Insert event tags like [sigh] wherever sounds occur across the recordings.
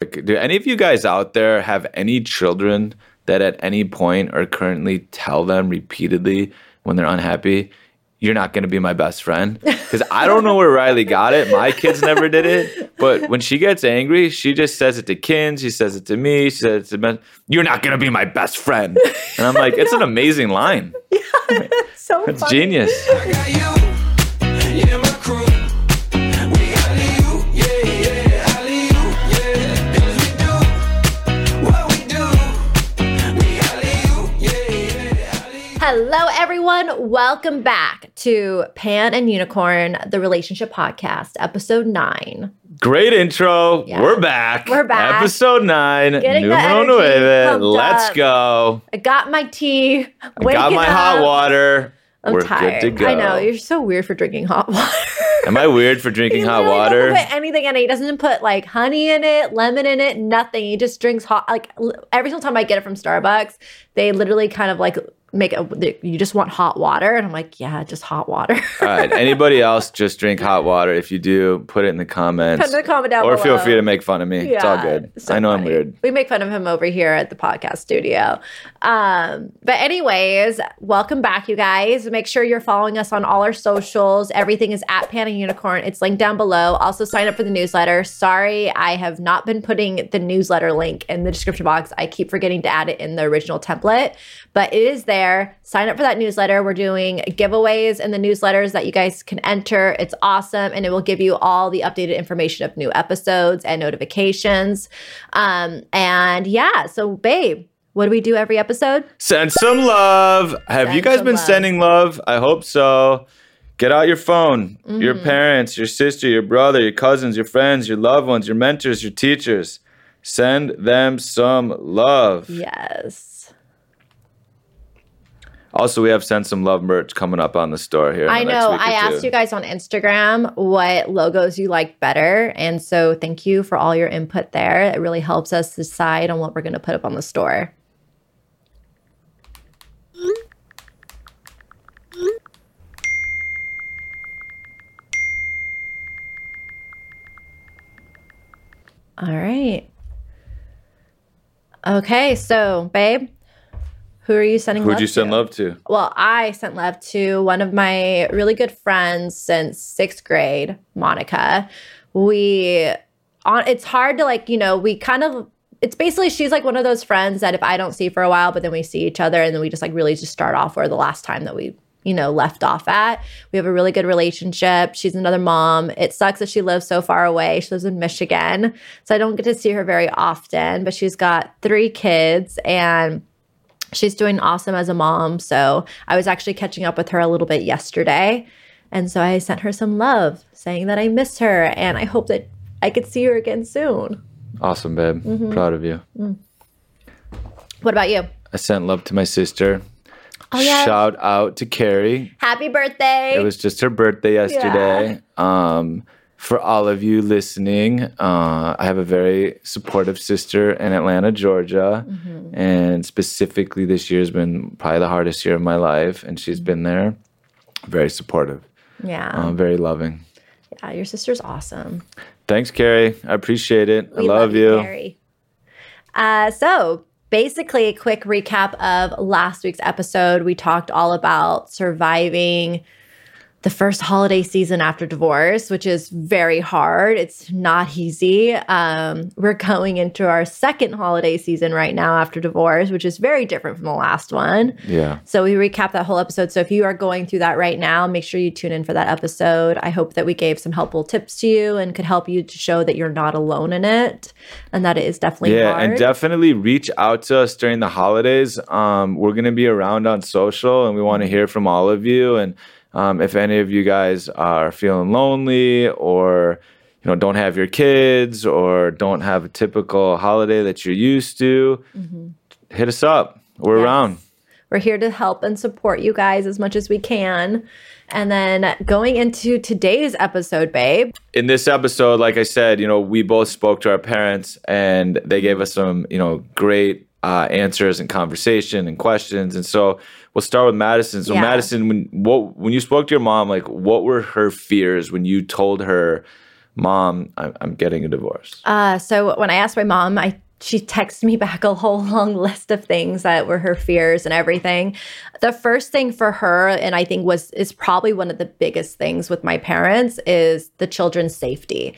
Do any of you guys out there have any children that at any point or currently tell them repeatedly when they're unhappy, you're not going to be my best friend? [laughs] Because I don't know where Riley got it. My kids never did it. But when she gets angry, she just says it to Kin. She says it to me. She says it to Ben. You're not going to be my best friend. And I'm like, it's an [laughs] amazing line. [laughs] so It's funny. genius. Hello, everyone. Welcome back to Pan and Unicorn, the relationship podcast, episode nine. Great intro. Yeah. We're back. We're back. Episode nine. Getting the Numero energy nueve. Let's up. go. I got my tea. I got my hot water. I'm We're tired. good to go. I know you're so weird for drinking hot water. Am I weird for drinking [laughs] hot water? Doesn't put anything in it. He doesn't put like honey in it, lemon in it, nothing. He just drinks hot. Like every single time I get it from Starbucks, they literally kind of like make a. You just want hot water, and I'm like, yeah, just hot water. All right. Anybody else just drink hot water? If you do, put it in the comments. Put in the comment down or below. feel free to make fun of me. it's all good. so I know I'm weird. We make fun of him over here at the podcast studio. Um, but anyways, welcome back, you guys. Make sure you're following us on all our socials. Everything is at Pan and Unicorn. It's linked down below. Also, sign up for the newsletter. Sorry, I have not been putting the newsletter link in the description box. I keep forgetting to add it in the original template, but it is there. Sign up for that newsletter. We're doing giveaways in the newsletters that you guys can enter. It's awesome, and it will give you all the updated information of new episodes and notifications. Um, and yeah, so babe, what do we do every episode? Send some love. Have Send you guys been love. sending love? I hope so. Get out your phone. Your Mm-hmm. parents, your sister, your brother, your cousins, your friends, your loved ones, your mentors, your teachers. Send them some love. Yes. Also, we have send some love merch coming up on the store here. I know. I asked two. you guys on Instagram what logos you like better. And so thank you for all your input there. It really helps us decide on what we're going to put up on the store. All right. Okay, so babe, who are you sending Who'd love you send to? love to? Well, I sent love to one of my really good friends since sixth grade, Monica. We on it's hard to like, you know, we kind of it's basically she's like one of those friends that if I don't see for a while, but then we see each other and then we just like really just start off where the last time that we you know, left off at. We have a really good relationship. She's another mom. It sucks that she lives so far away. She lives in Michigan. So I don't get to see her very often, but she's got three kids and she's doing awesome as a mom. So I was actually catching up with her a little bit yesterday. And so I sent her some love saying that I miss her and I hope that I could see her again soon. Awesome, babe. Mm-hmm. Proud of you. What about you? I sent love to my sister. Oh, yeah. Shout out to Carrie. Happy birthday. It was just her birthday yesterday. Um, for all of you listening, uh, I have a very supportive sister in Atlanta, Georgia. Mm-hmm. And specifically, this year has been probably the hardest year of my life. And she's been there, very supportive, yeah. uh, very loving. yeah. Your sister's awesome. Thanks, Carrie. I appreciate it. I We love, you. Carrie. Uh, so basically, a quick recap of last week's episode. We talked all about surviving the first holiday season after divorce, which is very hard. It's not easy. Um, we're going into our second holiday season right now after divorce, which is very different from the last one. Yeah. So we recap that whole episode. So if you are going through that right now, make sure you tune in for that episode. I hope that we gave some helpful tips to you and could help you to show that you're not alone in it and that it is definitely Yeah, hard. and definitely reach out to us during the holidays. Um, we're going to be around on social, and we want to hear from all of you. And um, if any of you guys are feeling lonely, or you know don't have your kids, or don't have a typical holiday that you're used to, hit us up. We're Yes. around. We're here to help and support you guys as much as we can. And then going into today's episode, babe. in this episode, like I said, you know, we both spoke to our parents and they gave us some, you know, great uh, answers and conversation and questions. And so we'll start with Madison. So Yeah. Madison, when what when you spoke to your mom, like what were her fears when you told her mom, I'm, I'm getting a divorce? Uh, so when I asked my mom, I she texted me [laughs] back a whole long list of things that were her fears and everything. The first thing for her, and I think was is probably one of the biggest things with my parents, is the children's safety.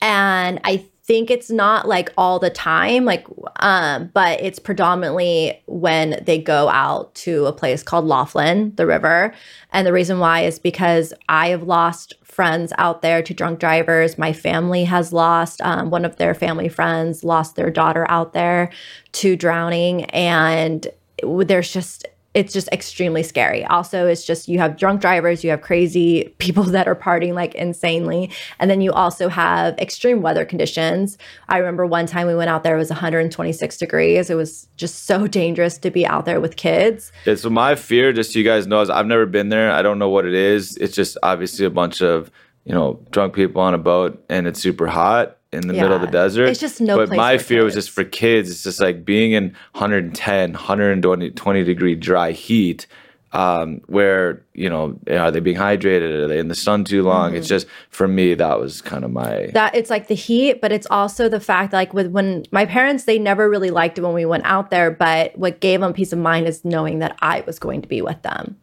And I think it's not like all the time, like, um, but it's predominantly when they go out to a place called Laughlin, the river. And the reason why is because I have lost friends out there to drunk drivers. My family has lost um, one of their family friends, lost their daughter out there to drowning. And there's just, it's just extremely scary. Also, it's just you have drunk drivers, you have crazy [laughs] people that are partying like insanely, and then you also have extreme weather conditions. I remember one time we went out there, it was 126 degrees. It was just so [laughs] dangerous to be out there with kids. Yeah, so my fear, just so you guys know, is I've never been there. I don't know what it is. It's just obviously a bunch of, you know, drunk people on a boat and it's super hot in the middle of the desert. It's just no But place my fear was just for kids. It's just like being in 110, 120 degree dry heat. Um, where you know are they being hydrated? Are they in the sun too long? Mm-hmm. It's just for me that was kind of my that it's like the heat, but it's also the fact like with when my parents they never really liked it when we went out there, but what gave them peace of mind is knowing that I was going to be with them.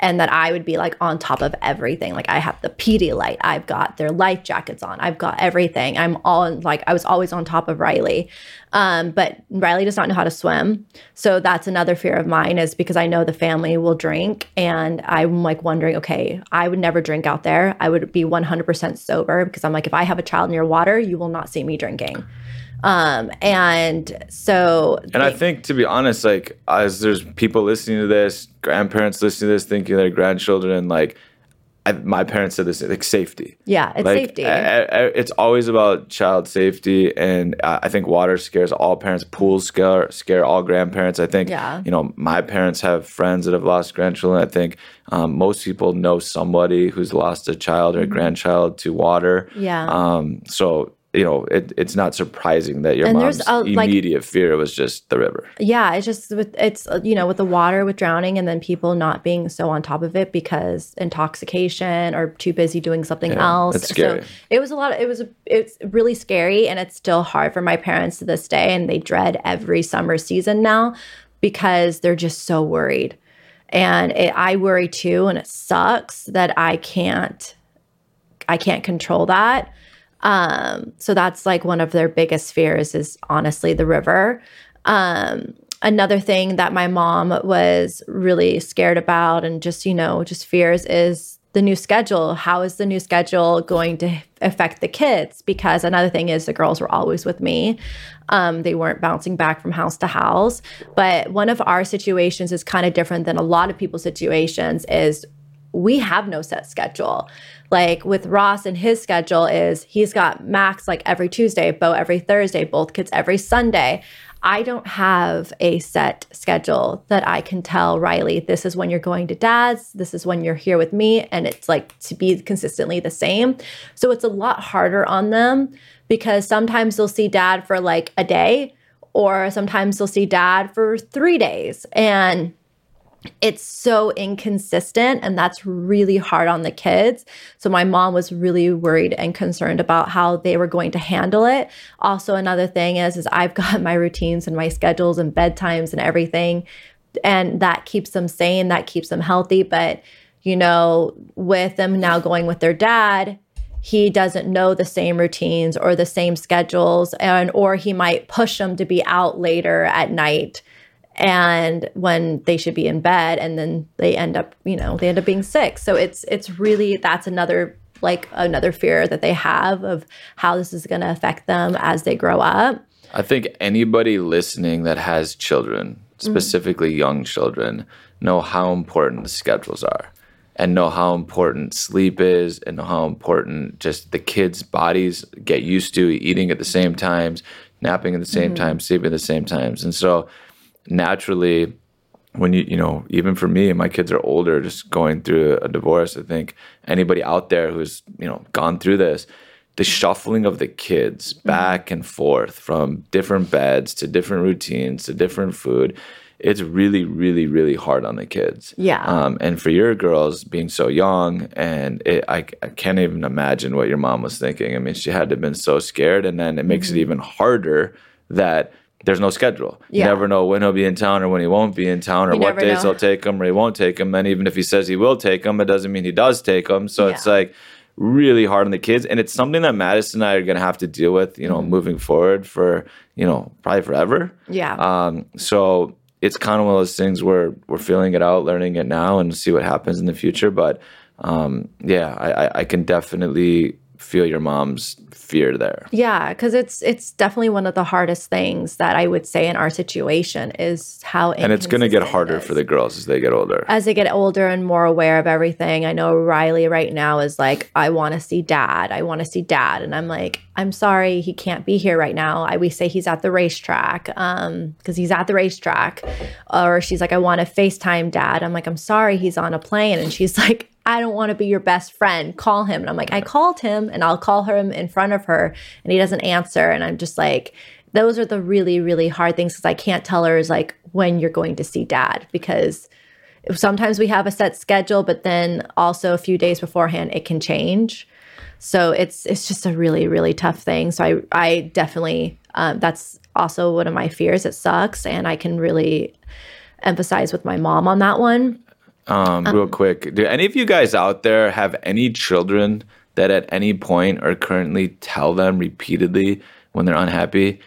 And that I would be like on top of everything. Like I have the PD light, I've got their life jackets on, I've got everything. I'm all like I was always on top of Riley. Um, but Riley does not know how to swim. So that's another fear of mine is because I know the family will drink and I'm like wondering, okay, I would never drink out there. I would be 100% sober because I'm like, if I have a child near water, you will not see me drinking. Um, and so, And I think, to be honest, like as there's people listening to this, grandparents listening to this, thinking their grandchildren, like I, my parents said this, like safety. yeah, it's like, safety. a- a- it's always about child safety, and uh, I think water scares all parents. Pools scare scare all grandparents. I think, Yeah. you know, my parents have friends that have lost grandchildren. I think um, most people know somebody who's lost a child or a grandchild to water. Mm-hmm. Yeah. Um, so you know, it, it's not surprising that your And mom's a, like- immediate fear was just the river. yeah it's just with it's you know with the water with drowning and then people not being so on top of it because intoxication or too busy doing something Yeah, else that's scary. so it was a lot of, it was it's really scary and it's still hard for my parents to this day and they dread every summer season now because they're just so worried and it, i worry too and it sucks that i can't i can't control that um, so that's like one of their biggest fears is honestly the river. Um, another thing that my mom was really scared about and just, you know, just fears is the new schedule. How is the new schedule going to affect the kids? Because another thing is the girls were always with me. Um, they weren't bouncing back from house to house. But one of our situations is kind of different than a lot of people's situations is we have no set schedule. Like with Ross and his schedule is he's got Max like every Tuesday, Bo every Thursday, both kids every Sunday. I don't have a set schedule that I can tell Riley, this is when you're going to dad's, this is when you're here with me. And it's like to be consistently the same. So it's a lot harder on them because sometimes they'll see dad for like a day, or sometimes they'll see dad for three days. And it's so inconsistent and that's really hard on the kids. So my mom was really worried and concerned about how they were going to handle it. Also another thing is is I've [laughs] got my routines and my schedules and bedtimes and everything and that keeps them sane, that keeps them healthy, but you know, with them now going with their dad, he doesn't know the same routines or the same schedules and or he might push them to be out later at night and when they should be in bed and then they end up you know they end up being sick. So it's it's really that's another like another fear that they have of how this is going to affect them as they grow up. I think anybody listening that has children, mm-hmm. specifically young children, know how important the schedules are and know how important sleep is and know how important just the kids' bodies get used to eating at the same times, napping at the same mm-hmm. time, sleeping at the same times. And so naturally when you you know even for me my kids are older just going through a divorce i think anybody out there who's you know gone through this the shuffling of the kids back and forth from different beds to different routines to different food it's really, really, really hard on the kids. Yeah. Um, and for your girls being so young, and it, I, I can't even imagine what your mom was thinking. I mean, she had to have been so scared, and then it makes Mm-hmm. it even harder that there's no schedule. You never know when he'll be in town or when he won't be in town or You what days know. he'll take them or he won't take them. And even if he says he will take them, it doesn't mean he does take them. So it's like really hard on the kids. And it's something that Madison and I are going to have to deal with, you know, Mm-hmm. moving forward for, you know, probably forever. Yeah. Um, so it's kind of one of those things where we're feeling it out, learning it now, and see what happens in the future. But um, yeah, I, I, I can definitely feel your mom's fear there. Yeah, because it's it's definitely one of the hardest things that I would say in our situation is how And it's going to get harder for the girls as they get older. as they get older and more aware of everything. I know Riley right now is like, I want to see dad. I want to see dad. And I'm like, I'm sorry, he can't be here right now. I we say he's at the racetrack um because he's at the racetrack. Or she's like, I want to FaceTime dad. I'm like, I'm sorry, he's on a plane. And she's [laughs] like, I don't want to be your best friend. Call him. And I'm like, I called him and I'll call him in front of her and he doesn't answer. And I'm just like, those are the really, really hard things because I can't tell her is like when you're going to see dad because sometimes we have a set schedule, but then also a few days beforehand it can change. So it's it's just a really really tough thing. So I I definitely um, that's also one of my fears. It sucks, and I can really emphasize with my mom on that one. Um, real quick, do any of you guys out there have any children that at any point or currently tell them repeatedly when they're unhappy,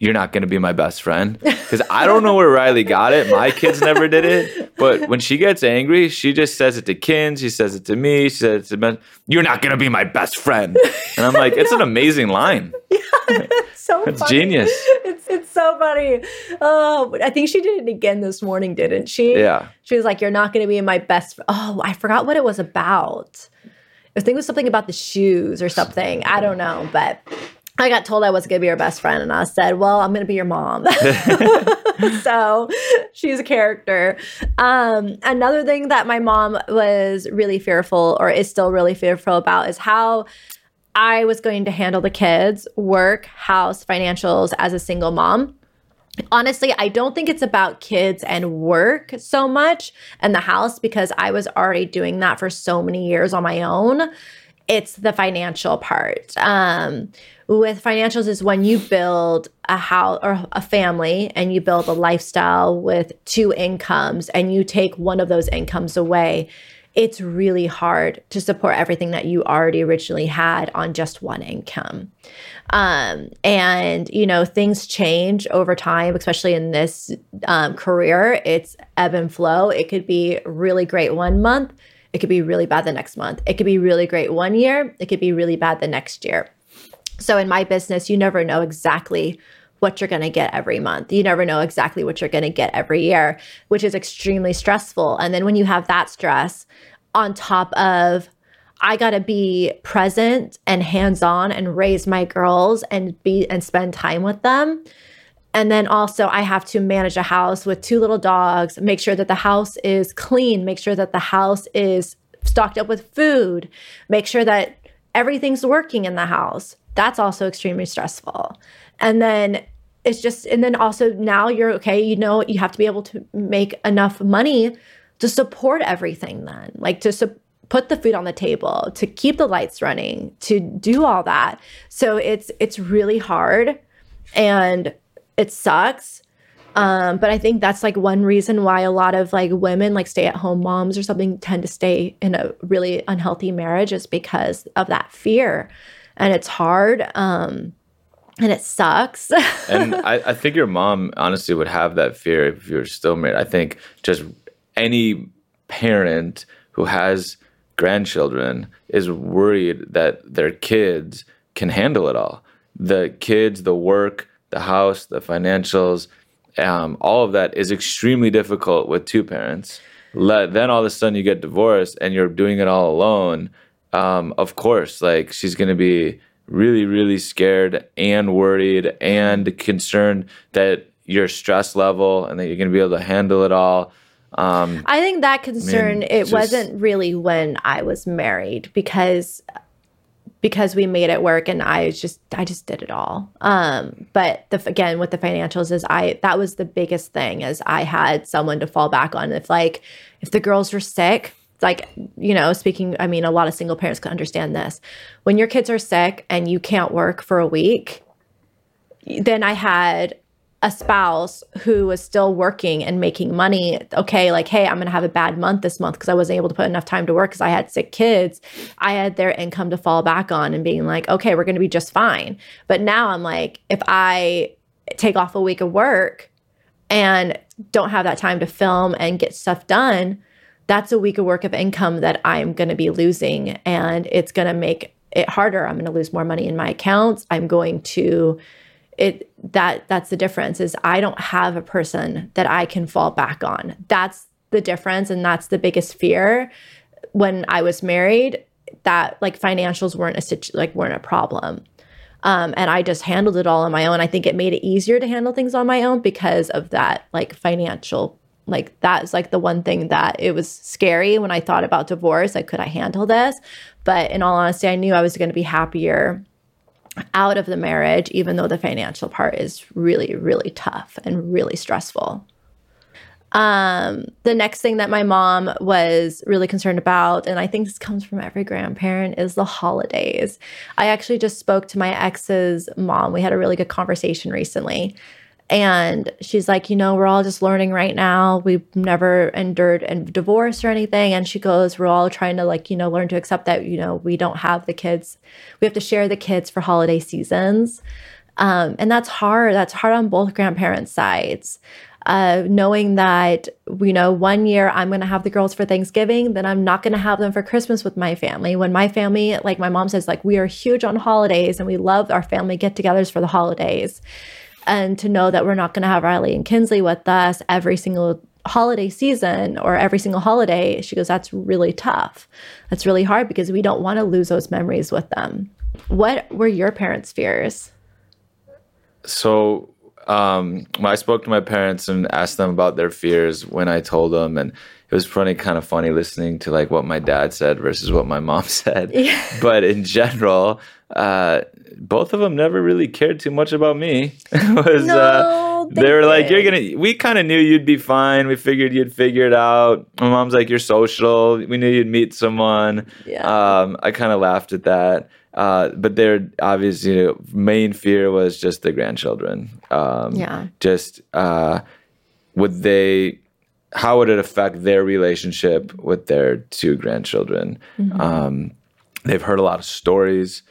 you're not going to be my best friend? Because I don't know where Riley got it. My kids never did it. But when she gets angry, she just says it to Kin. She says it to me. She says it to Ben. You're not going to be my best friend. And I'm like, it's an amazing line. [laughs] yeah, So It's genius. It's it's so funny. Oh, I think she did it again this morning, didn't she? Yeah. She was like, "You're not going to be my best." fr-" Oh, I forgot what it was about. I think it was something about the shoes or something. I don't know, but I got told I wasn't going to be her best friend, and I said, "Well, I'm going to be your mom." [laughs] [laughs] so she's a character. Um, another thing that my mom was really fearful, or is still really fearful about, is how I was going to handle the kids, work, house, financials as a single mom. Honestly, I don't think it's about kids and work so much and the house because I was already doing that for so many years on my own. It's the financial part. Um, with financials is when you build a house or a family and you build a lifestyle with two incomes and you take one of those incomes away it's really hard to support everything that you already originally had on just one income. Um, and, you know, things change over time, especially in this um, career. It's ebb and flow. It could be really great one month, it could be really bad the next month. It could be really great one year, it could be really bad the next year. So in my business, you never know exactly what you're going to get every month. You never know exactly what you're going to get every year, which is extremely stressful. And then when you have that stress on top of I got to be present and hands-on and raise my girls and be and spend time with them. And then also, I have to manage a house with two little dogs, make sure that the house is clean, make sure that the house is stocked up with food, make sure that everything's working in the house. That's also extremely stressful. And then it's just, and then also now you're okay, you know, you have to be able to make enough money to support everything, then, like to su- put the food on the table, to keep the lights running, to do all that. So it's, it's really hard and it sucks. Um, but I think that's like one reason why a lot of like women, like stay at home moms or something, tend to stay in a really unhealthy marriage is because of that fear. And it's hard. Um, and it sucks. [laughs] and I, I think your mom honestly would have that fear if you're still married. I think just any parent who has grandchildren is worried that their kids can handle it all. The kids, the work, the house, the financials, um, all of that is extremely difficult with two parents. Let, then all of a sudden you get divorced and you're doing it all alone. Um, of course, like she's going to be really, really scared and worried and concerned that your stress level and that you're going to be able to handle it all. Um, I think that concern Man, it just- wasn't really when I was married because because we made it work and I just I just did it all. Um but the again with the financials is I that was the biggest thing is I had someone to fall back on if like if the girls were sick like you know speaking I mean a lot of single parents can understand this. When your kids are sick and you can't work for a week then I had a spouse who was still working and making money. Okay, like, hey, I'm to have a bad month this month because I wasn't able to put enough time to work because I had sick kids. I had their income to fall back on and being like, okay, we're to be just fine. But now I'm like, if I take off a week of work and don't have that time to film and get stuff done, that's a week of work of income that I'm going to be losing. And it's going to make it harder. I'm going to lose more money in my accounts. I'm going to it that that's the difference is I don't have a person that I can fall back on. That's the difference and that's the biggest fear when I was married that like financials weren't a situ- like weren't a problem. Um, and I just handled it all on my own. I think it made it easier to handle things on my own because of that like financial like that's like the one thing that it was scary when I thought about divorce. Like, could I handle this? But in all honesty, I knew I was going to be happier out of the marriage, even though the financial part is really, really tough and really stressful. Um, the next thing that my mom was really concerned about, and I think this comes from every grandparent, is the holidays. I actually just spoke to my ex's mom. We had a really good conversation recently. And she's like, you know, we're all just learning right now. We've never endured a divorce or anything. And she goes, we're all trying to like, you know, learn to accept that, you know, we don't have the kids. We have to share the kids for holiday seasons. Um, and that's hard. That's hard on both grandparents' sides. Uh, knowing that, you know, one year I'm going to have the girls for Thanksgiving, then I'm not going to have them for Christmas with my family. When my family, like my mom says, like we are huge on holidays and we love our family get togethers for the holidays and to know that we're not going to have Riley and Kinsley with us every single holiday season or every single holiday, she goes, that's really tough. That's really hard because we don't want to lose those memories with them. What were your parents' fears? So um, when I spoke to my parents and asked them about their fears when I told them, and it was funny, kind of funny listening to like what my dad said versus what my mom [laughs] said. Yeah. But in general, uh, both of them never really cared too much about me. [laughs] Was, No, uh, they they were like, "You're gonna." We kind of knew you'd be fine. We figured you'd figure it out. My mom's like, "You're social." We knew you'd meet someone. Yeah. Um, I kind of laughed at that. Uh, but their obviously you know, main fear was just the grandchildren. Um, Yeah. Just uh, would they? How would it affect their relationship with their two grandchildren? Um, they've heard a lot of stories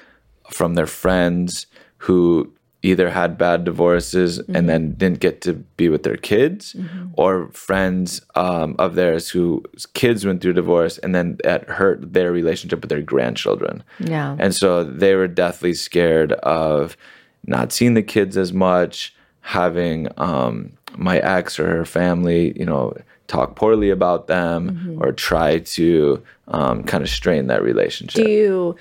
from their friends who either had bad divorces and then didn't get to be with their kids, or friends um, of theirs whose kids went through divorce and then that hurt their relationship with their grandchildren. Yeah. And so they were deathly scared of not seeing the kids as much, having um, my ex or her family, you know, talk poorly about them or try to um, kind of strain that relationship. Do you,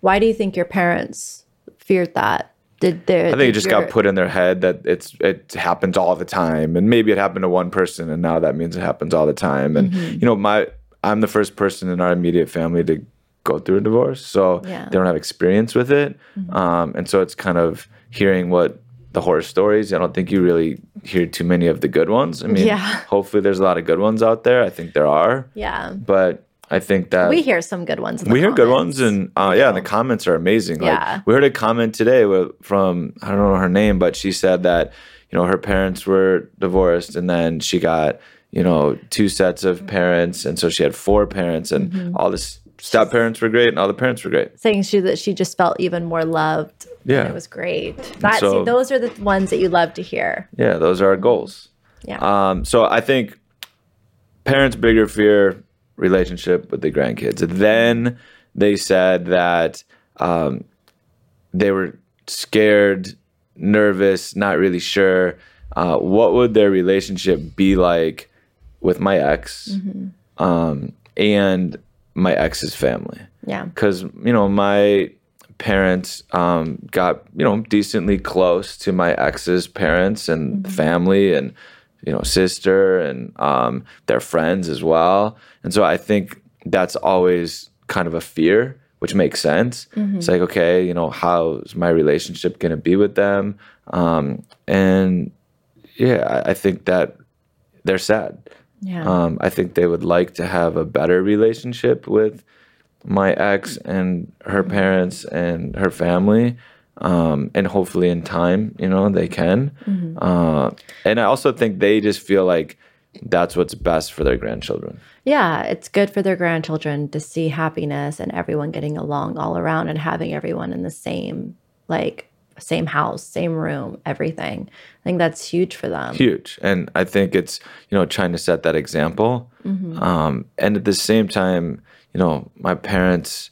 why do you think your parents feared that? Did they? I think it just got put in their head that it's it happens all the time, and maybe it happened to one person, and now that means it happens all the time. And Mm-hmm. you know, my I'm the first person in our immediate family to go through a divorce, so Yeah. they don't have experience with it, um, and so it's kind of hearing what the horror stories. I don't think you really hear too many of the good ones. I mean, Yeah. hopefully there's a lot of good ones out there. I think there are, Yeah. but I think that We hear some good ones. in the we hear good ones, and uh, yeah, and the comments are amazing. Yeah. Like we heard a comment today from I don't know her name, but she said that you know her parents were divorced, and then she got you know two sets of parents, and so she had four parents, and Mm-hmm. all the step parents were great, and all the parents were great. saying she that she just felt even more loved. Yeah. And it was great. That so- see, those are the ones that you love to hear. Yeah, those are our goals. Yeah. Um, so I think parents' bigger fear relationship with the grandkids. Then they said that um, they were scared, nervous, not really sure. Uh, what would their relationship be like with my ex um, and my ex's family? yeah. because you know my parents um, got you know decently close to my ex's parents and family and you know sister and um, their friends as well and so i think that's always kind of a fear which makes sense. It's like, okay, you know, how's my relationship going to be with them? Um, and yeah, I, I think that they're sad. Yeah. Um, I think they would like to have a better relationship with my ex and her parents and her family. Um, and hopefully in time, you know, they can. Uh, and I also think they just feel like that's what's best for their grandchildren. Yeah, it's good for their grandchildren to see happiness and everyone getting along all around and having everyone in the same like same house, same room, everything. I think that's huge for them. huge and i think it's you know trying to set that example um, and at the same time you know my parents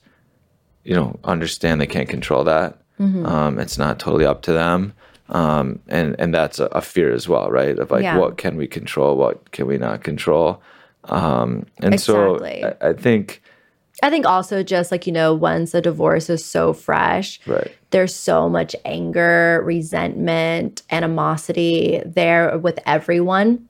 you know understand they can't control that um, it's not totally up to them. Um, and and that's a, a fear as well right? Of like Yeah. what can we control what can we not control? Um, and Exactly. so I, I think I think also just like, you know, once a divorce is so fresh, right. there's so much anger, resentment, animosity there with everyone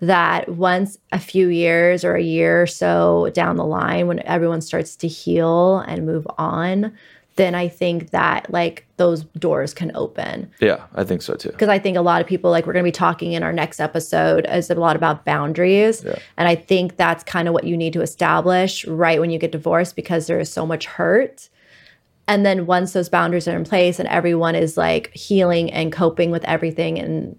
that once a few years or a year or so down the line, when everyone starts to heal and move on, then I think that like those doors can open. yeah i think so too Because I think a lot of people, like we're going to be talking in our next episode, is a lot about boundaries. Yeah. And I think that's kind of what you need to establish right when you get divorced because there is so much hurt. And then once those boundaries are in place and everyone is like healing and coping with everything, and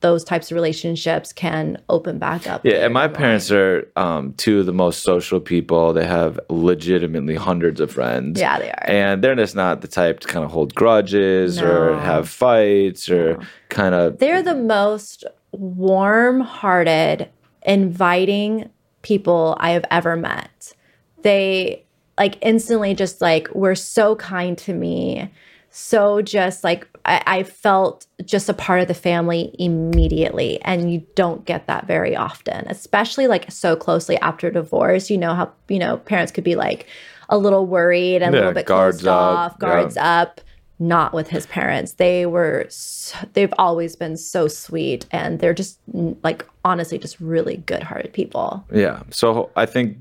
those types of relationships can open back up. Yeah, and my life. parents are um, two of the most social people. They have legitimately hundreds of friends. Yeah, they are. And they're just not the type to kind of hold grudges or have fights or kind of. They're the most warm hearted, inviting people I have ever met. They like instantly just like were so kind to me. So just like I, I felt just a part of the family immediately. And you don't get that very often, especially like so closely after divorce. You know how, you know, parents could be like a little worried and a little bit guards up, off, yeah. guards up not with his parents. They were, so, they've always been so sweet and they're just like honestly just really good hearted people. Yeah. So I think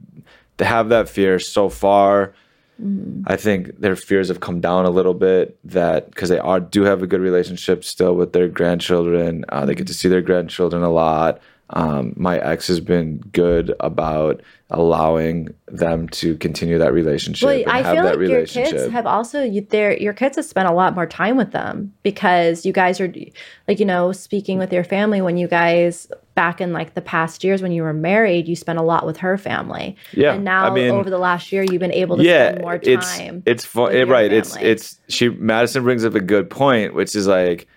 to have that fear so far, Mm-hmm. I think their fears have come down a little bit. That because they are do have a good relationship still with their grandchildren. Uh, they get to see their grandchildren a lot. Um, my ex has been good about allowing them to continue that relationship Well, I have feel that like your kids have also you, their your kids have spent a lot more time with them because you guys are like you know speaking with your family when you guys back in like the past years when you were married you spent a lot with her family Yeah, and now I mean- over the last year you've been able to yeah, spend more time it's fun. with your right. It's it's she. Madison brings up a good point, which is like,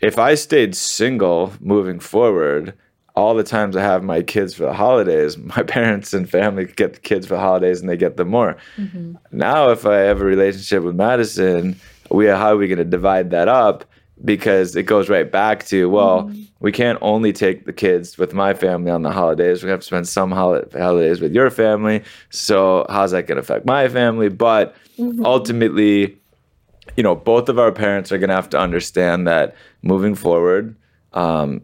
if I stayed single moving forward, all the times I have my kids for the holidays, [laughs] my parents and family get the kids for the holidays, and they get them more. Mm-hmm. Now, if I have a relationship with Madison, we are, how are we going to divide that up? Because it goes right back to well, Mm-hmm. we can't only take the kids with my family on the holidays. We have to spend some hol- holidays with your family. So how's that going to affect my family? But Mm-hmm. ultimately, you know, both of our parents are going to have to understand that moving forward, um,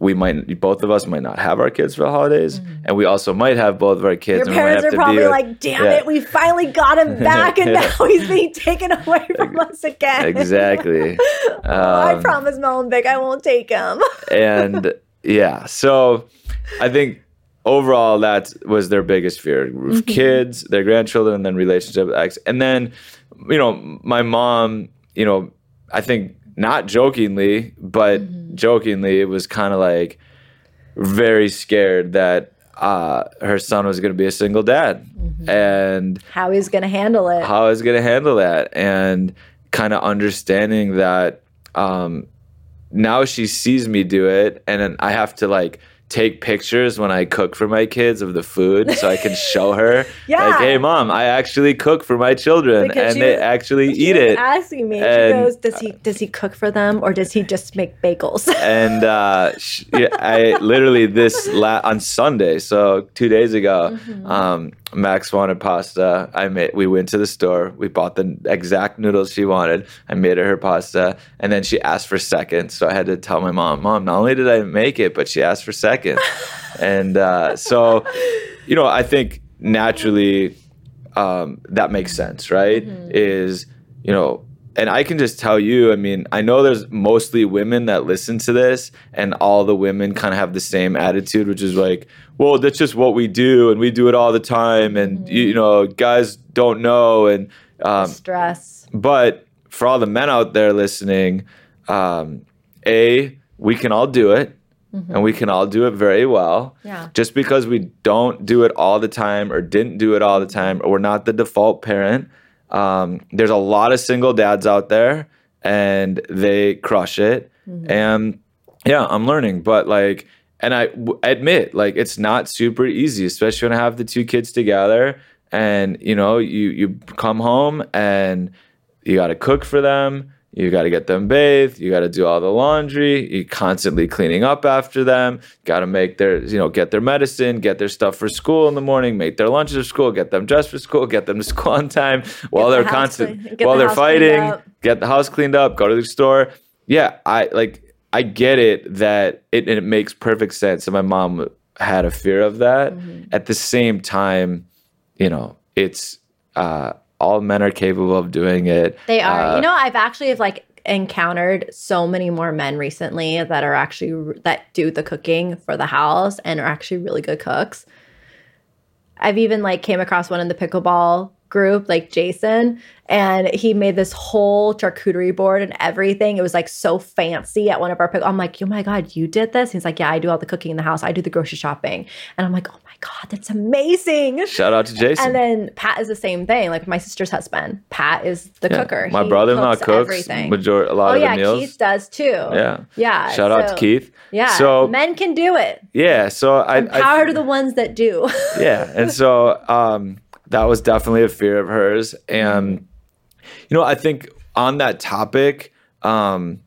we might, both of us might not have our kids for the holidays, and we also might have both of our kids. Mm-hmm. Your and we might parents have are to probably deal- like, damn Yeah. it, we finally got him [laughs] back and now he's being taken away [laughs] from us again. exactly. [laughs] I Um, promise Molenbeek I won't take him. and yeah, so I think overall that was their biggest fear: kids, their grandchildren, and then relationship with ex. And then, you know, my mom, you know, I think not jokingly, but jokingly, it was kind of like very scared that uh, her son was going to be a single dad, and How he's gonna handle it. how he's going to handle that. And kind of understanding that um, now she sees me do it and I have to like take pictures when I cook for my kids of the food so I can show her [laughs] Yeah. like hey mom I actually cook for my children Because and she they actually She eat it Asking me, And- she goes, "Does he does he cook for them or does he just make bagels?" [laughs] and uh, sh- yeah, I literally this la- on Sunday, so two days ago, Mm-hmm. um, Max wanted pasta. I made. We went to the store. We bought the exact noodles she wanted. I made her her pasta, and then she asked for seconds. So I had to tell my mom, "Mom, not only did I make it, but she asked for seconds." And uh, so, you know, I think naturally. um, that makes sense, right? Is you know, and I can just tell you, I mean, I know there's mostly women that listen to this, and all the women kind of have the same attitude, which is like, well, that's just what we do, and we do it all the time, and you, you know, guys don't know, and um, Stress. but for all the men out there listening, um, a we can all do it, and we can all do it very well. Yeah. Just because we don't do it all the time, or didn't do it all the time, or we're not the default parent, um, there's a lot of single dads out there, and they crush it. And yeah, I'm learning, but like, and I w- admit, like, it's not super easy, especially when I have the two kids together. And you know, you you come home and you got to cook for them. You got to get them bathed. You got to do all the laundry. You constantly cleaning up after them. Got to make their, you know, get their medicine, get their stuff for school in the morning, make their lunches for school, get them dressed for school, get them to school on time while the they're constant, while the they're fighting, get the house cleaned up, go to the store. Yeah, I like, I get it that it, it makes perfect sense. And my mom had a fear of that. Mm-hmm. At the same time, you know, it's, uh, all men are capable of doing it. They are. Uh, you know, I've actually have like encountered so many more men recently that are actually that do the cooking for the house and are actually really good cooks. I've even like came across one in the pickleball group, like Jason, and he made this whole charcuterie board and everything. It was like so fancy at one of our pick. I'm like, oh my god, you did this? He's like, yeah, I do all the cooking in the house. I do the grocery shopping, and I'm like, oh my god, that's amazing. Shout out to Jason. And then Pat is the same thing. Like my sister's husband, Pat is the Yeah. cooker. My He brother-in-law cooks everything. major a lot Oh of yeah, the meals. Keith does too. Yeah. yeah. Shout out to Keith. Yeah, So men can do it. yeah, so I, Power I to the ones that do. [laughs] yeah, and so um, that was definitely a fear of hers, and you know, I think on that topic, um,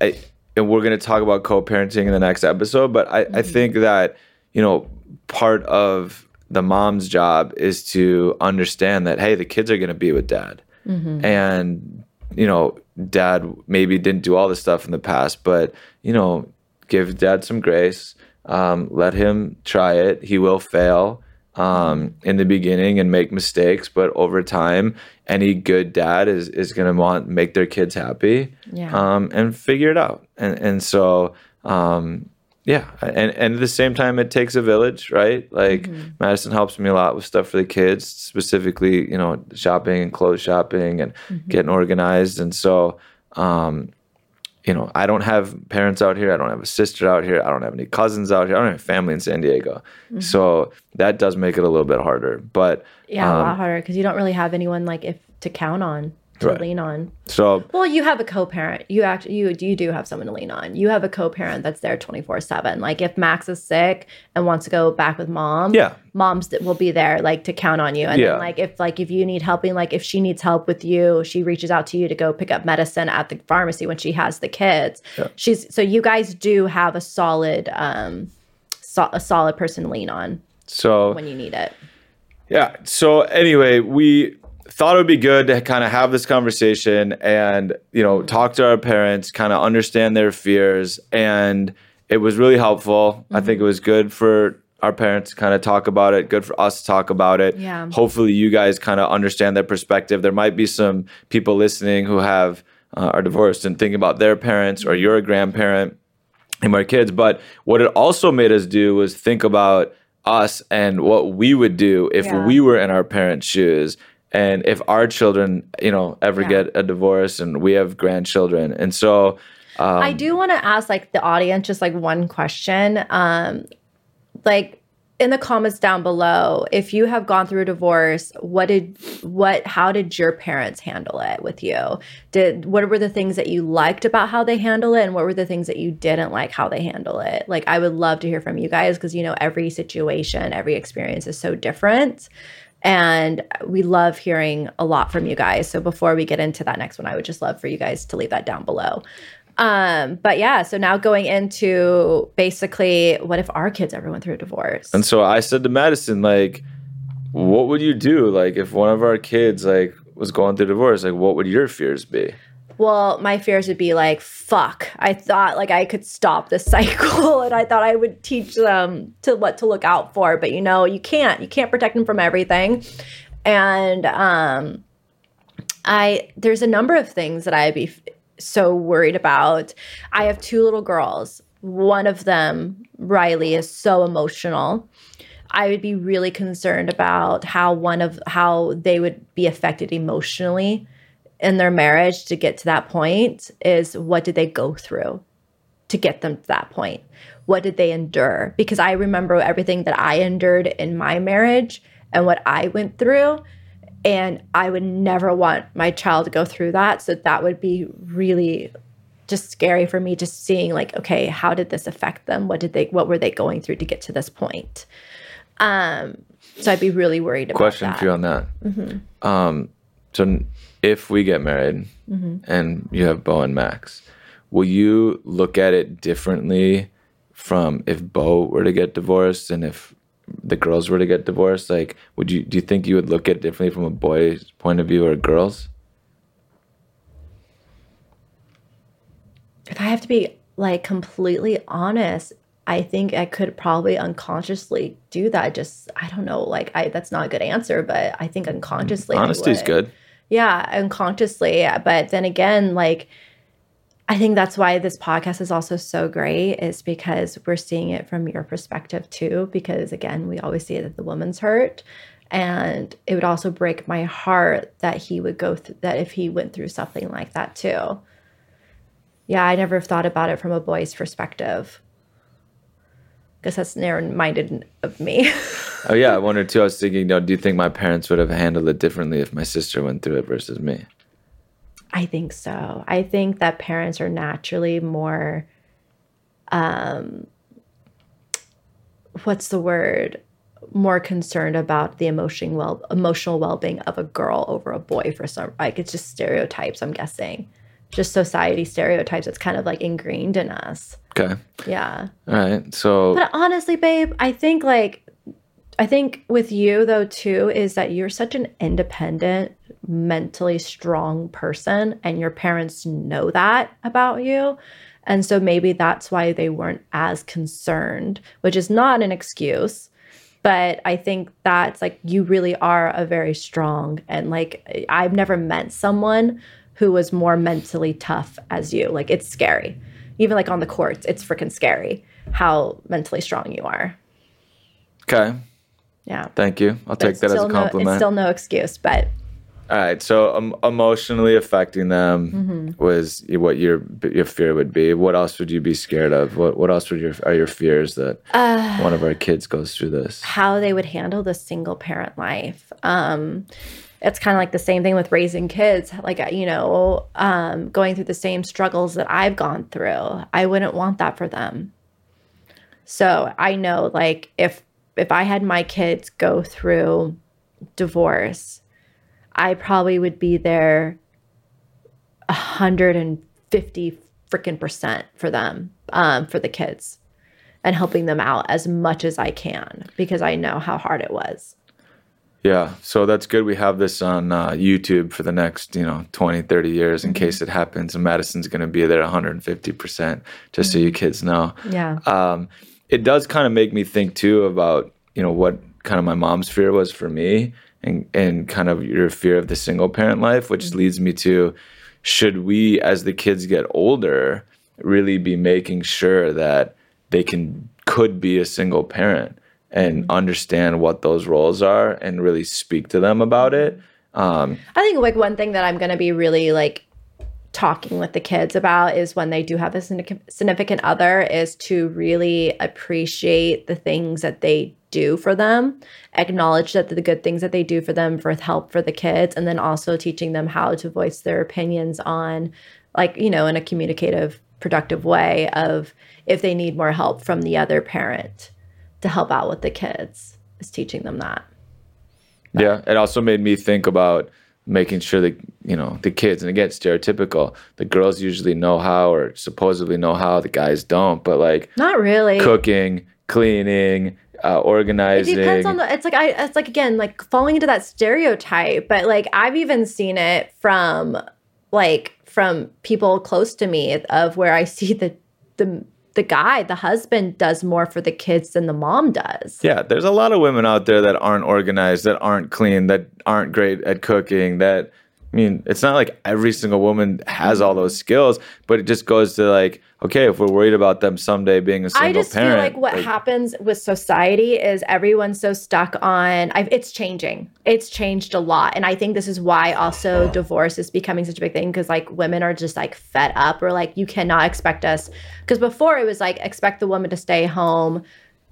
I, and we're going to talk about co-parenting in the next episode, but I, I think that you know, part of the mom's job is to understand that hey, the kids are going to be with dad, and you know, dad maybe didn't do all this stuff in the past, but you know, give dad some grace. Um, let him try it. He will fail um, in the beginning and make mistakes, but over time, any good dad is is gonna want make their kids happy, Yeah. um, and figure it out. And and so, um, yeah, and and at the same time, it takes a village, right? Like Madison helps me a lot with stuff for the kids, specifically, you know, shopping and clothes shopping and getting organized. And so, um, you know, I don't have parents out here. I don't have a sister out here. I don't have any cousins out here. I don't have family in San Diego. So that does make it a little bit harder. But yeah, a um, lot harder because you don't really have anyone like if to count on to Right. lean on. so Well, you have a co-parent. You act you you do have someone to lean on. You have a co-parent that's there 24/7. Like if Max is sick and wants to go back with mom, Yeah. moms that will be there like to count on you. And Yeah. then like if like if you need helping like if she needs help with you, she reaches out to you to go pick up medicine at the pharmacy when she has the kids. Yeah. She's so you guys do have a solid um so, a solid person to lean on so when you need it. Yeah. So anyway, we thought it would be good to kind of have this conversation and you know talk to our parents, kind of understand their fears, and it was really helpful. I think it was good for our parents to kind of talk about it. Good for us to talk about it. Yeah. Hopefully, you guys kind of understand their perspective. There might be some people listening who have uh, are divorced and thinking about their parents, or you're a grandparent and my kids. But what it also made us do was think about us and what we would do if Yeah. we were in our parents' shoes. And if our children, you know, ever Yeah. get a divorce and we have grandchildren. And so, um, I do want to ask like the audience just like one question. Um like in the comments down below, if you have gone through a divorce, what did what how did your parents handle it with you? Did what were the things that you liked about how they handle it and what were the things that you didn't like how they handle it? Like I would love to hear from you guys because you know every situation, every experience is so different. And we love hearing a lot from you guys. So before we get into that next one, I would just love for you guys to leave that down below. Um, but yeah, so now going into basically what if our kids ever went through a divorce? and so I said to Madison, like, what would you do? Like, if one of our kids, like, was going through divorce, like, what would your fears be? Well, my fears would be like, fuck. I thought like I could stop the [laughs] cycle and I thought I would teach them to what to look out for, but you know, you can't. You can't protect them from everything. And um I there's a number of things that I'd be so worried about. I have two little girls. One of them, Riley, is so emotional. I would be really concerned about how one of how they would be affected emotionally in their marriage to get to that point is what did they go through to get them to that point? What did they endure? Because I remember everything that I endured in my marriage and what I went through. And I would never want my child to go through that. So that would be really just scary for me just seeing like, okay, how did this affect them? What did they what were they going through to get to this point? Um, so I'd be really worried about Question that. for you on that. Um, so if we get married mm-hmm. and you have Bo and Max, will you look at it differently from if Bo were to get divorced and if the girls were to get divorced? Like, would you do you think you would look at it differently from a boy's point of view or a girl's? if I have to be like completely honest, I think I could probably unconsciously do that. Just I don't know, like I that's not a good answer, but I think mm, unconsciously. I Honesty's good. Yeah, unconsciously. But then again, like I think that's why this podcast is also so great, is because we're seeing it from your perspective too. Because again, we always see that the woman's hurt. And it would also break my heart that he would go through that if he went through something like that too. Yeah, I never thought about it from a boy's perspective. Guess that's narrow minded of me. [laughs] Oh yeah, I wondered too. I was thinking, you know, do you think my parents would have handled it differently if my sister went through it versus me? I think so. I think that parents are naturally more um what's the word? More concerned about the emotion well emotional well-being of a girl over a boy for some like it's just stereotypes, I'm guessing. Just society stereotypes. It's kind of like ingrained in us. Okay. Yeah. All right. So But honestly, babe, I think like I think with you though too is that you're such an independent, mentally strong person and your parents know that about you. And so maybe that's why they weren't as concerned, which is not an excuse. But I think that's like you really are a very strong and like I've never met someone who was more mentally tough as you. Like it's scary. Even like on the courts, it's freaking scary how mentally strong you are. okay. Yeah. Thank you. I'll But take that as a still no- compliment. it's still no excuse, but All right. So um, emotionally affecting them Mm-hmm. was what your your fear would be. What else would you be scared of? What what else would your are your fears that Uh, one of our kids goes through this? how they would handle the single parent life. Um, it's kind of like the same thing with raising kids, like, you know, um, going through the same struggles that I've gone through. I wouldn't want that for them. So I know, like, if if I had my kids go through divorce, I probably would be there 150 freaking percent for them, um, for the kids and helping them out as much as I can because I know how hard it was. Yeah. So that's good. We have this on uh, YouTube for the next, you know, 20, 30 years in Mm-hmm. case it happens. And Madison's going to be there 150%, just so you kids know. Yeah. um, it does kind of make me think too about you know what kind of my mom's fear was for me and and kind of your fear of the single parent life which leads me to should we as the kids get older really be making sure that they can could be a single parent and understand what those roles are and really speak to them about it um, I think like one thing that I'm going to be really like talking with the kids about is when they do have a significant other is to really appreciate the things that they do for them, acknowledge that the good things that they do for them for help for the kids, and then also teaching them how to voice their opinions on, like, you know, in a communicative, productive way of if they need more help from the other parent to help out with the kids, is teaching them that. Yeah, it also made me think about making sure that you know the kids, and again, stereotypical. The girls usually know how, or supposedly know how. The guys don't, but like Not really. cooking, cleaning, uh, It depends on the. It's like I. It's like again, like falling into that stereotype. But like I've even seen it from, like from people close to me of where I [laughs] see the the the guy, the husband, does more for the kids than the mom does. Yeah, there's a lot of women out there that aren't organized, that aren't clean, that aren't great at cooking. That I mean, it's not like every single woman has all those skills, but it just goes to like, okay, if we're worried about them someday being a single parent. I just parent, feel like what happens with society is everyone's so stuck on. I've, it's changing. It's changed a lot, and I think this is why also divorce is becoming such a big thing because like women are just like fed up or like you cannot expect us because before it was like expect the woman to stay home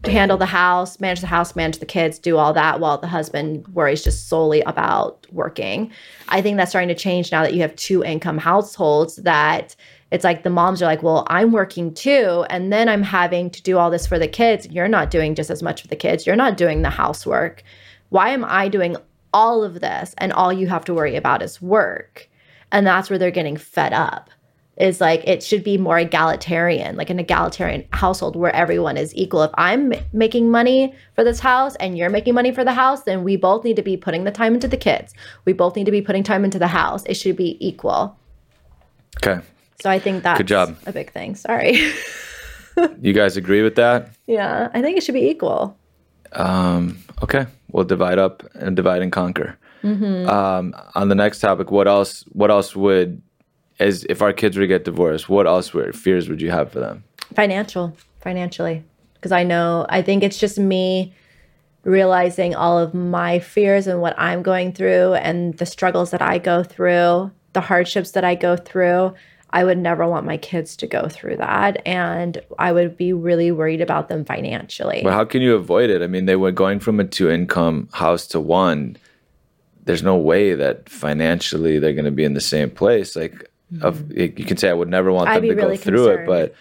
handle the house, manage the house, manage the kids, do all that while the husband worries just solely about working. I think that's starting to change now that you have two income households that it's like the moms are like, well, I'm working too. And then I'm having to do all this for the kids. You're not doing just as much for the kids. You're not doing the housework. Why am I doing all of this and all you have to worry about is work? And that's where they're getting fed up is like it should be more egalitarian, like an egalitarian household where everyone is equal. If I'm making money for this house and you're making money for the house, then we both need to be putting the time into the kids. We both need to be putting time into the house. It should be equal. okay, So I think that's job. a big thing. Sorry. [laughs] you guys agree with that? yeah, I think it should be equal. Um, okay, we'll divide up and divide and conquer. Mm-hmm. Um, on the next topic, what else? What else would, as if our kids were to get divorced, what else would fears would you have for them? Financial, financially. Because I know, I think it's just me realizing all of my fears and what I'm going through and the struggles that I go through, the hardships that I go through. I would never want my kids to go through that. And I would be really worried about them financially. But how can you avoid it? I mean, they were going from a two income house to one. There's no way that financially they're going to be in the same place. Like, of you can say I would never want Mm-hmm. I'd them to really go through it, but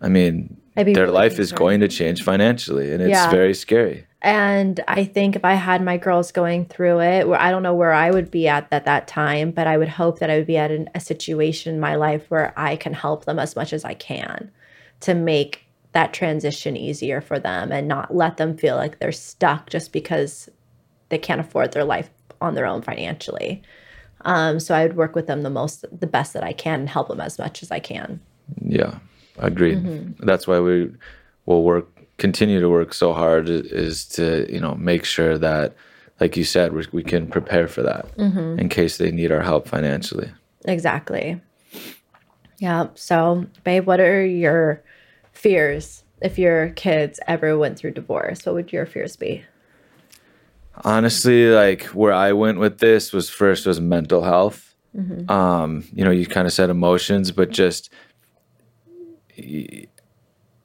I mean, their really life is going to change financially, and it's Yeah. very scary. And I think if I had my girls going through it, where I don't know where I would be at at that time, but I would hope that I would be at an, a situation in my life where I can help them as much as I can to make that transition easier for them and not let them feel like they're stuck just because they can't afford their life on their own financially. Um, so I would work with them the most, the best that I can, and help them as much as I can. Yeah, agreed. Mm-hmm. That's why we will work, continue to work so hard is to you know make sure that, like you said, we, we can prepare for that Mm-hmm. in case they need our help financially. Exactly. Yeah. So, babe, what are your fears if your kids ever went through divorce? What would your fears be? Honestly like where i went with this was first was mental health. Um you know you kind of said emotions but just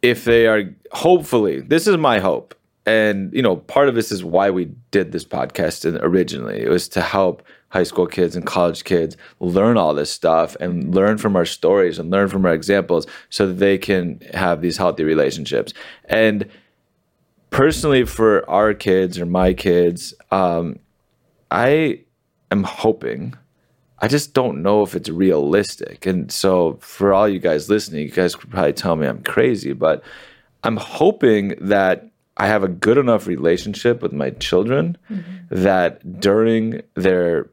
if they are hopefully this is my hope. And you know part of this is why we did this podcast in- originally. It was to help high school kids and college kids learn all this stuff and learn from our stories and learn from our examples so that they can have these healthy relationships. And personally for our kids or my kids um, i am hoping i just don't know if it's realistic. And so for all you guys listening you guys could probably tell me i'm crazy but i'm hoping that i have a good enough relationship with my children that during their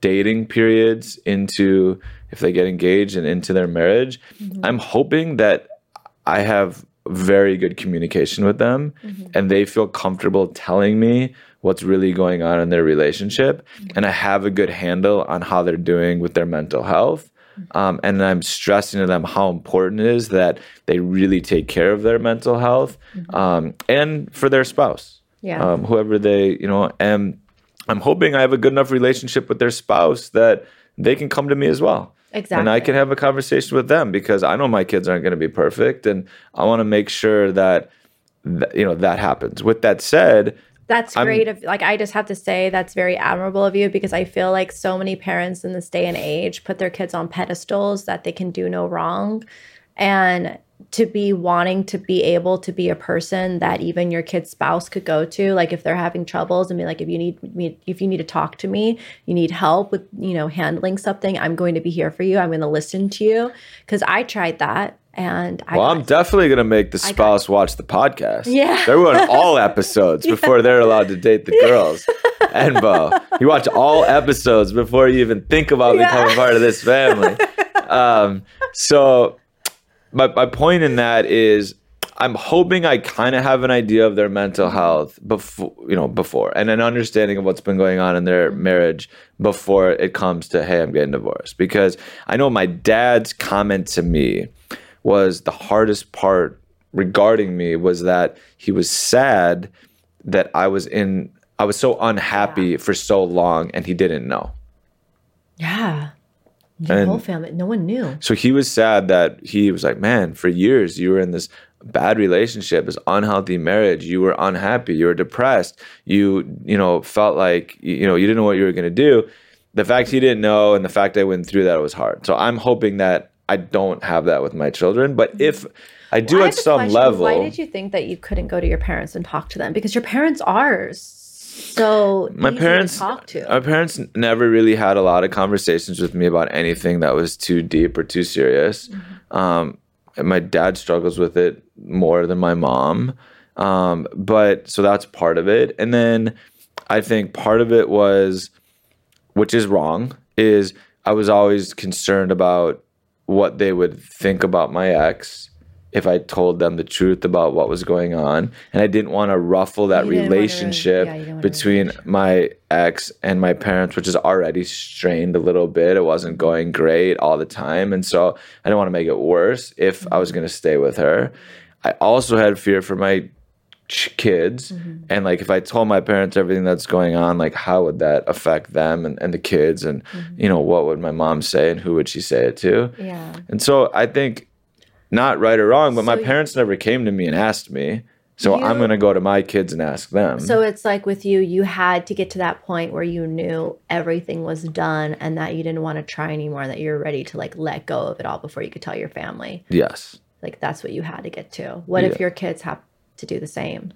dating periods into if they get engaged and into their marriage i'm hoping that I have very good communication with them and they feel comfortable telling me what's really going on in their relationship and I have a good handle on how they're doing with their mental health. Um, and I'm stressing to them how important it is that they really take care of their mental health um, and for their spouse, Yeah. um, whoever they, you know, and I'm hoping I have a good enough relationship with their spouse that they can come to me as well. And I can have a conversation with them because I know my kids aren't going to be perfect, and I want to make sure that, that you know that happens. With that said, That's I'm- great. Of like, I just have to say that's very admirable of you because I feel like so many parents in this day and age put their kids on pedestals that they can do no wrong, and to be wanting to be able to be a person that even your kid's spouse could go to, like if they're having troubles and be like, if you need me, if you need to talk to me, you need help with you know handling something, I'm going to be here for you. I'm going to listen to you because I tried that and I well, got I'm definitely going to make the spouse watch the podcast. Yeah. they're on [laughs] all episodes before they're allowed to date the girls. And Bo, you watch all episodes before you even think about Yeah. becoming part of this family. [laughs] Um, so, my my point in that is I'm hoping I kind of have an idea of their mental health before, you know, before, and an understanding of what's been going on in their marriage before it comes to, hey, I'm getting divorced. Because I know my dad's comment to me was the hardest part regarding me was that he was sad that I was in, I was so unhappy for so long, and he didn't know. Yeah. Your And- whole family, no one knew. So he was sad that he was like, man, for years you were in this bad relationship, this unhealthy marriage. You were unhappy. You were depressed. You, you know, felt like, you know, you didn't know what you were going to do. The fact he didn't know and the fact I went through that was hard. So I'm hoping that I don't have that with my children. But mm-hmm. if I do I at some question. level, Why did you think that you couldn't go to your parents and talk to them? Because your parents are so my parents talk to. my parents never really had a lot of conversations with me about anything that was too deep or too serious Mm-hmm. um, my dad struggles with it more than my mom um, but so that's part of it and then i think part of it was which is wrong is i was always concerned about what they would think about my ex if I told them the truth about what was going on. And I didn't want to ruffle that You didn't wanna- relationship yeah, didn't wanna between my ex and my parents, which is already strained a little bit. It wasn't going great all the time. And so I didn't want to make it worse if I was going to stay with her. I also had fear for my kids Mm-hmm. and like if i told my parents everything that's going on like how would that affect them and, and the kids and Mm-hmm. you know what would my mom say and who would she say it to yeah. and so I think not right or wrong, but my So you- parents never came to me and asked me. So I'm going to go to my kids and ask them. So it's like with you, you had to get to that point where you knew everything was done and that you didn't want to try anymore, that you're ready to like let go of it all before you could tell your family. yes. Like that's what you had to get to. What if your kids have to do the same?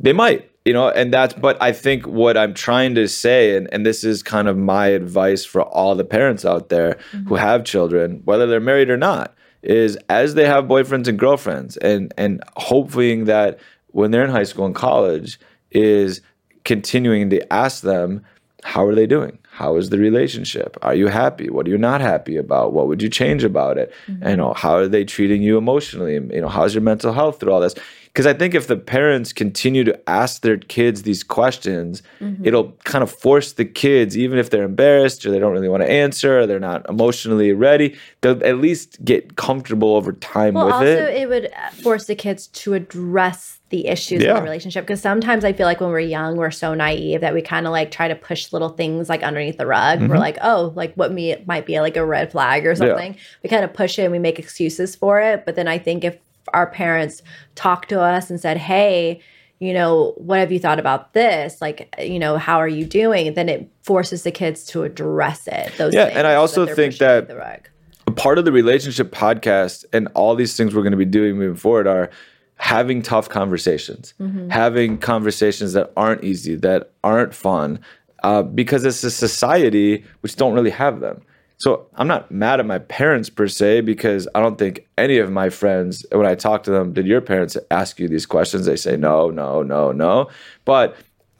They might, you know, and that's, but I think what I'm trying to say, and, and this is kind of my advice for all the parents out there mm-hmm. who have children, whether they're married or not, is as they have boyfriends and girlfriends, and, and hoping that when they're in high school and college, is continuing to ask them, how are they doing? How is the relationship? Are you happy? What are you not happy about? What would you change about it? And, you know, how are they treating you emotionally? You know, how's your mental health through all this? Because I think if the parents continue to ask their kids these questions, mm-hmm. it'll kind of force the kids, even if they're embarrassed or they don't really want to answer or they're not emotionally ready, they'll at least get comfortable over time Well, with also, it. it. would force the kids to address the issues in the relationship because sometimes I feel like when we're young, we're so naive that we kind of like try to push little things like underneath the rug. Mm-hmm. We're like, oh, like what me might be like a red flag or something. We kind of push it and we make excuses for it. But then I think if our parents talked to us and said, hey, you know, what have you thought about this? Like, you know, how are you doing? Then it forces the kids to address it. Those Yeah, and I also they're think that- the rug. a part of the relationship podcast and all these things we're going to be doing moving forward are having tough conversations, having conversations that aren't easy, that aren't fun, uh, because it's a society which don't really have them. So I'm not mad at my parents per se because I don't think any of my friends, when I talk to them, did your parents ask you these questions? They say no, no, no, no. But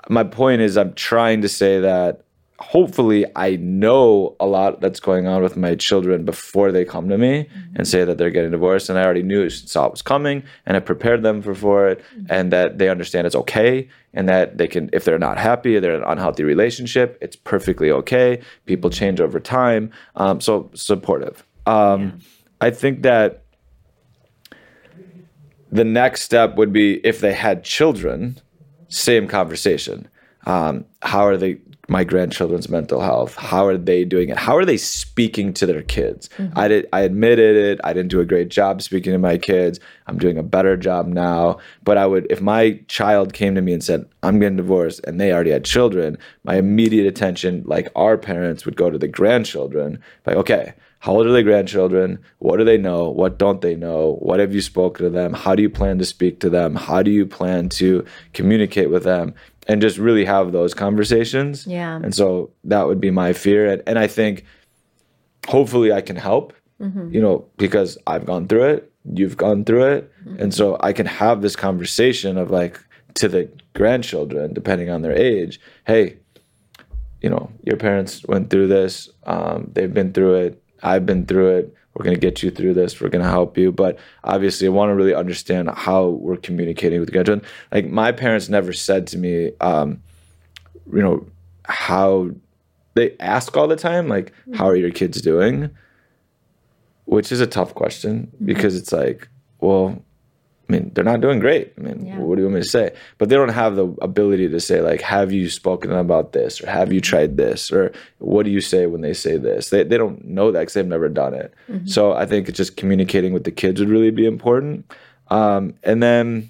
my point is, I'm trying to say that hopefully I know a lot that's going on with my children before they come to me and say that they're getting divorced. And I already knew saw it was coming and I prepared them for, for it and that they understand it's okay and that they can, if they're not happy, they're in an unhealthy relationship, it's perfectly okay. People change over time. Um, so supportive. Um, I think that the next step would be if they had children, same conversation. Um, how are they? My grandchildren's mental health. How are they doing it? How are they speaking to their kids? Mm-hmm. I did. I admitted it. I didn't do a great job speaking to my kids. I'm doing a better job now. But I would, if my child came to me and said, "I'm getting divorced," and they already had children, my immediate attention, like our parents, would go to the grandchildren. Like, okay, how old are the grandchildren? What do they know? What don't they know? What have you spoken to them? How do you plan to speak to them? How do you plan to communicate with them? And just really have those conversations. Yeah. And so that would be my fear. And, and I think hopefully I can help, you know, because I've gone through it, you've gone through it. And so I can have this conversation of like to the grandchildren, depending on their age, hey, you know, your parents went through this. Um, they've been through it. I've been through it. We're going to get you through this we're going to help you but obviously i want to really understand how we're communicating with the children like my parents never said to me um you know how they ask all the time like how are your kids doing? Which is a tough question because it's like well I mean, they're not doing great. I mean, Yeah. what do you want me to say? But they don't have the ability to say, like, have you spoken about this? Or have you tried this? Or what do you say when they say this? They, they don't know that because they've never done it. So I think it's just communicating with the kids would really be important. Um, and then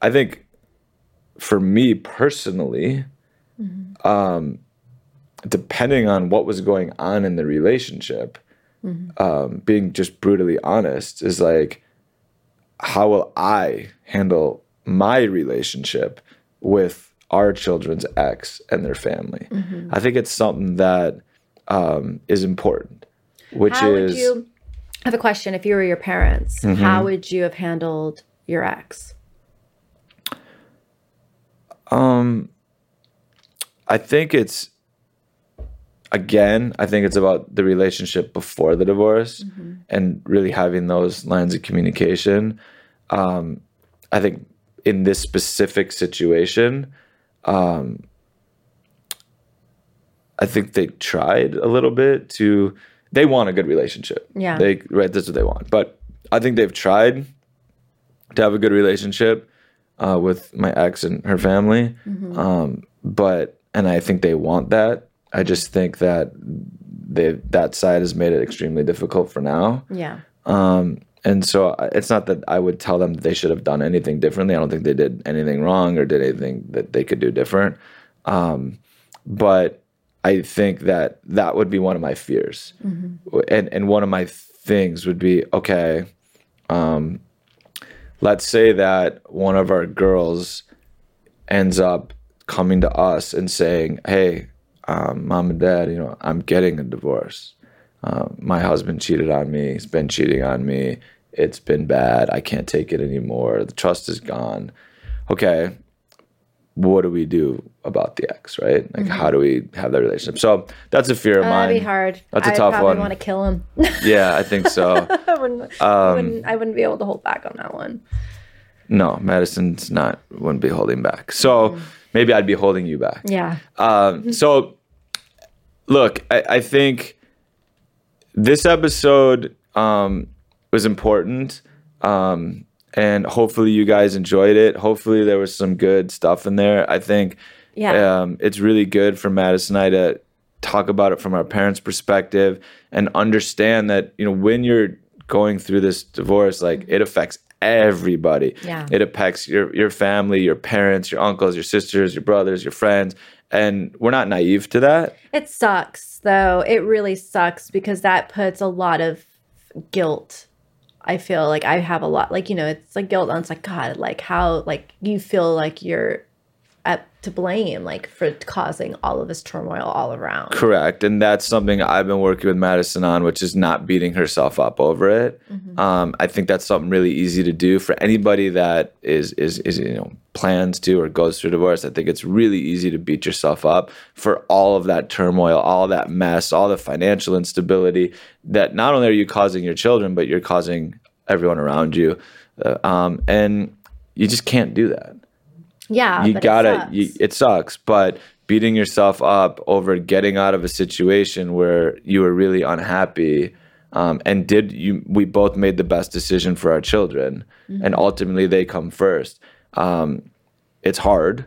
I think for me personally, um, depending on what was going on in the relationship, um, being just brutally honest is like, how will I handle my relationship with our children's ex and their family? I think it's something that um, is important, which How is would you I have a question? If you were your parents, Mm-hmm. how would you have handled your ex? Um, I think it's again, I think it's about the relationship before the divorce and really having those lines of communication. Um, I think in this specific situation, um, I think they tried a little bit to. They want a good relationship. Yeah. They right. That's what they want. But I think they've tried to have a good relationship uh, with my ex and her family. Um, but and I think they want that. I just think that they that side has made it extremely difficult for now. Yeah. Um, and so it's not that I would tell them that they should have done anything differently. I don't think they did anything wrong or did anything that they could do different. Um, but I think that that would be one of my fears. And and one of my things would be okay. Um, let's say that one of our girls ends up coming to us and saying, "Hey, um, mom and dad, you know, I'm getting a divorce. Uh, my husband cheated on me. He's been cheating on me. It's been bad. I can't take it anymore. The trust is gone. Okay, what do we do about the ex? Right? Like, how do we have that relationship? So that's a fear of Uh, mine. that'd be hard. That's a I'd tough one. want to kill him. [laughs] Yeah, I think so. [laughs] I wouldn't, I wouldn't. I wouldn't be able to hold back on that one. no, Madison's not wouldn't be holding back. So maybe I'd be holding you back. Yeah. Um, so, look, I, I think this episode um, was important, um, and hopefully you guys enjoyed it. Hopefully there was some good stuff in there. I think Yeah. um, it's really good for Madison and I to talk about it from our parents' perspective and understand that you know when you're going through this divorce, like it affects everybody. Yeah. It affects your your family, your parents, your uncles, your sisters, your brothers, your friends, and we're not naive to that. It sucks, though. It really sucks because that puts a lot of guilt. I feel like I have a lot, like, you know, it's like guilt. And it's like, God, like, how, like, you feel like you're at, to blame, like, for causing all of this turmoil all around. Correct. And that's something I've been working with Madison on, which is not beating herself up over it. Um, I think that's something really easy to do for anybody that is, is, is, you know, plans to or goes through divorce. I think it's really easy to beat yourself up for all of that turmoil, all that mess, all the financial instability that not only are you causing your children, but you're causing everyone around you. Uh, um, and you just can't do that Yeah. you but it gotta sucks. you, it sucks but beating yourself up over getting out of a situation where you were really unhappy um, and did you we both made the best decision for our children Mm-hmm. and ultimately they come first um, it's hard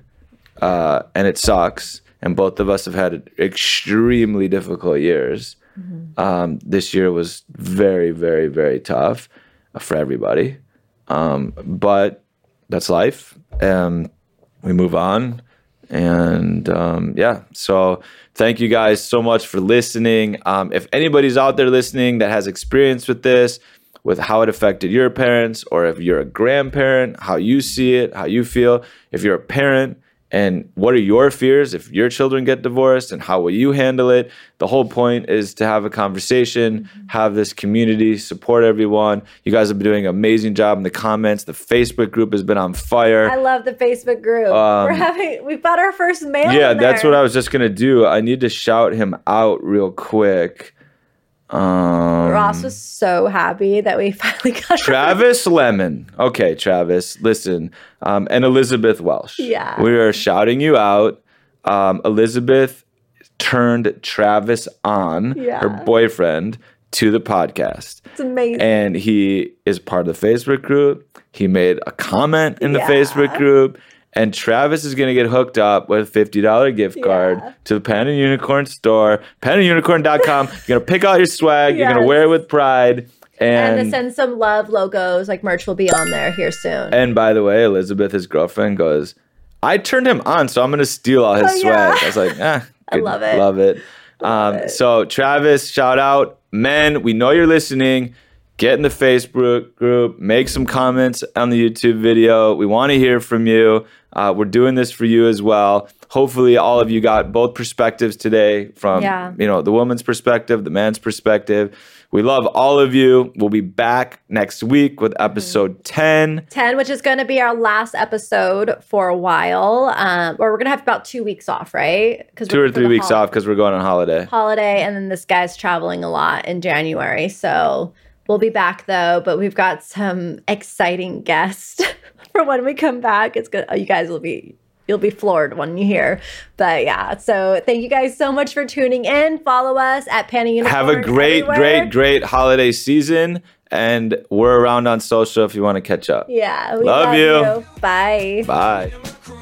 uh, and it sucks and both of us have had extremely difficult years. Mm-hmm. um, this year was very very very tough uh, for everybody. Um, but that's life um, we move on and um, yeah. So thank you guys so much for listening. Um, if anybody's out there listening that has experience with this with how it affected your parents or if you're a grandparent how you see it how you feel if you're a parent and what are your fears if your children get divorced and how will you handle it the whole point is to have a conversation have this community support everyone you guys have been doing an amazing job in the comments the facebook group has been on fire I love the Facebook group. We're having, we've got our first mail. Um, yeah, that's what I was just gonna do. I need to shout him out real quick. Um, Ross was so happy that we [laughs] finally got Travis Lemon. Okay, Travis, listen. Um, and Elizabeth Welsh. Yeah. We are shouting you out. Um, Elizabeth turned Travis on, Yeah. her boyfriend, to the podcast. It's amazing. And he is part of the Facebook group. He made a comment in the Yeah. Facebook group. And Travis is going to get hooked up with a $50 gift card Yeah. to the Pan and Unicorn store, panandunicorn.com. You're going to pick out your swag. You're going to wear it with pride. and And, send some love logos, like merch will be on there here soon. and by the way, Elizabeth, his girlfriend, goes, I turned him on, so I'm going to steal all his Oh, yeah. swag. I was like, ah, [laughs] I love it. Love it. um, So, Travis, shout out. Men, we know you're listening. Get in the Facebook group, make some comments on the YouTube video. We want to hear from you. Uh, we're doing this for you as well. Hopefully, all of you got both perspectives today from Yeah. you know the woman's perspective, the man's perspective. We love all of you. We'll be back next week with episode 10. 10, which is going to be our last episode for a while. Um, or we're going to have about two weeks off, right? Because Two or three weeks off because we're going on holiday. Holiday, and then this guy's traveling a lot in January. So we'll be back though, but we've got some exciting guests [laughs] for when we come back. It's good. You guys will be. You'll be floored when you hear. But yeah, so thank you guys so much for tuning in. Follow us at Pan and Unicorn. Have a great, everywhere. great, great holiday season. And we're around on social if you want to catch up. Yeah. We Love you. you. Bye. Bye.